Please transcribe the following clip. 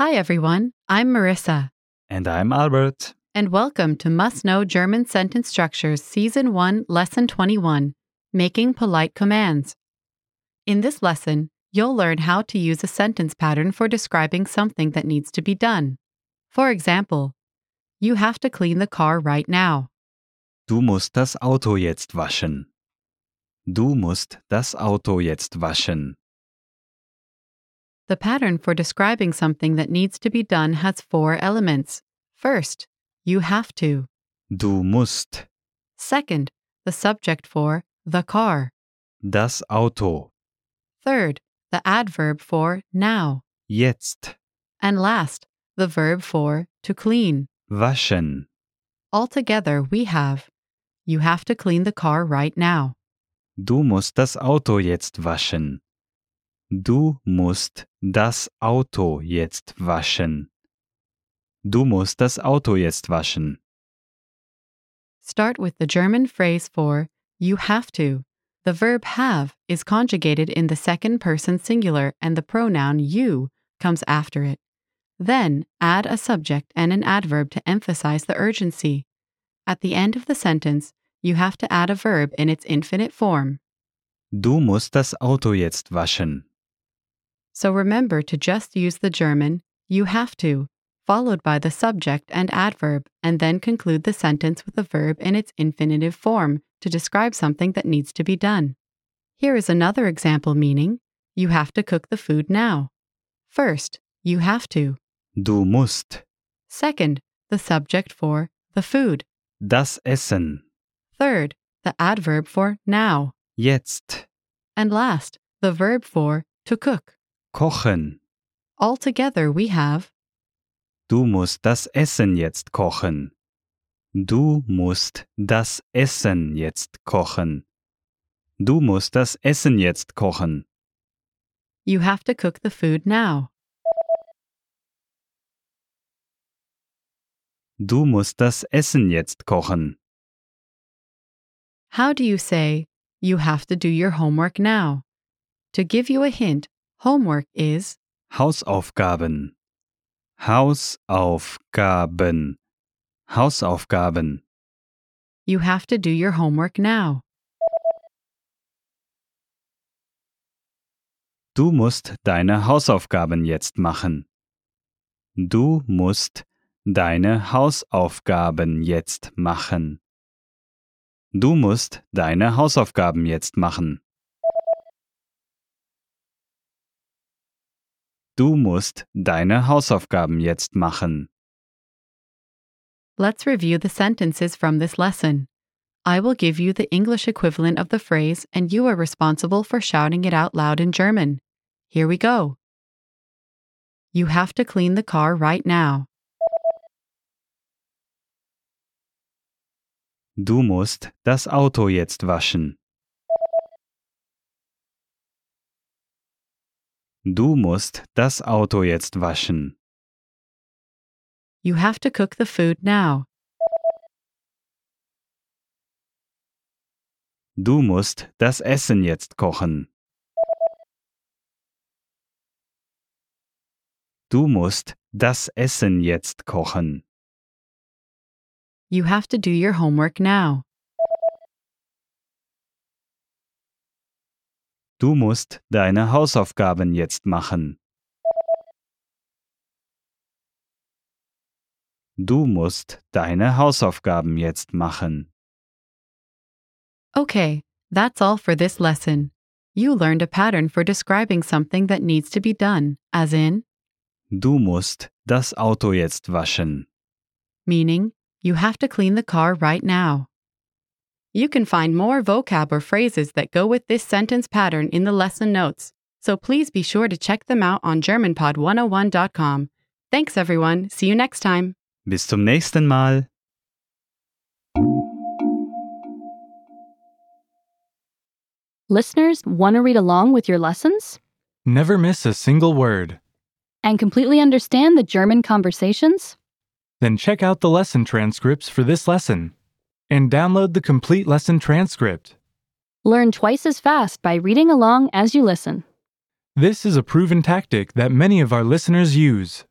Hi, everyone. I'm Marissa, And I'm Albert. and welcome to Must Know German Sentence Structures Season 1, Lesson 21 Making Polite Commands. In this lesson, you'll learn how to use a sentence pattern for describing something that needs to be done. For example, you have to clean the car right now. Du musst das Auto jetzt waschen. Du musst das Auto jetzt waschen. The pattern for describing something that needs to be done has four elements. First, you have to. Du musst Second, the subject for the car. das Auto Third, the adverb for now. jetzt And last, the verb for to clean. waschen. Altogether, we have you have to clean the car right now. Du musst das Auto jetzt waschen. Du musst das Auto jetzt waschen. Du musst das Auto jetzt waschen. Start with the German phrase for you have to. The verb have is conjugated in the second person singular and the pronoun you comes after it. Then add a subject and an adverb to emphasize the urgency. At the end of the sentence, you have to add a verb in its infinite form. Du musst das Auto jetzt waschen. So remember to just use the German you have to, followed by the subject and adverb, and then conclude the sentence with a verb in its infinitive form to describe something that needs to be done. Here is another example meaning you have to cook the food now. First, you have to. Du musst Second, the subject for the food. das Essen Third, the adverb for now. jetzt And last, the verb for to cook. Kochen. Altogether, we have Du musst das Essen jetzt kochen. Du musst das Essen jetzt kochen. Du musst das Essen jetzt kochen. you have to cook the food now. Du musst das Essen jetzt kochen. How do you say, you have to do your homework now? To give you a hint, homework is Hausaufgaben. Hausaufgaben. Hausaufgaben. you have to do your homework now. Du musst deine Hausaufgaben jetzt machen. Du musst deine Hausaufgaben jetzt machen. Du musst deine Hausaufgaben jetzt machen. Du musst deine Hausaufgaben jetzt machen. Let's review the sentences from this lesson. I will give you the English equivalent of the phrase, and you are responsible for shouting it out loud in German. Here we go. You have to clean the car right now. Du musst das Auto jetzt waschen. Du musst das Auto jetzt waschen. You have to cook the food now. Du musst das Essen jetzt kochen. Du musst das Essen jetzt kochen. You have to do your homework now. Du musst deine Hausaufgaben jetzt machen. Du musst deine Hausaufgaben jetzt machen. Okay, that's all for this lesson. You learned a pattern for describing something that needs to be done, as in, Du musst das Auto jetzt waschen. meaning, you have to clean the car right now. You can find more vocab or phrases that go with this sentence pattern in the lesson notes, so please be sure to check them out on GermanPod101.com. Thanks, everyone. See you next time. Bis zum nächsten Mal. Listeners, want to read along with your lessons Never miss a single word. and completely understand the German conversations? Then check out the lesson transcripts for this lesson and download the complete lesson transcript. Learn twice as fast by reading along as you listen. This is a proven tactic that many of our listeners use.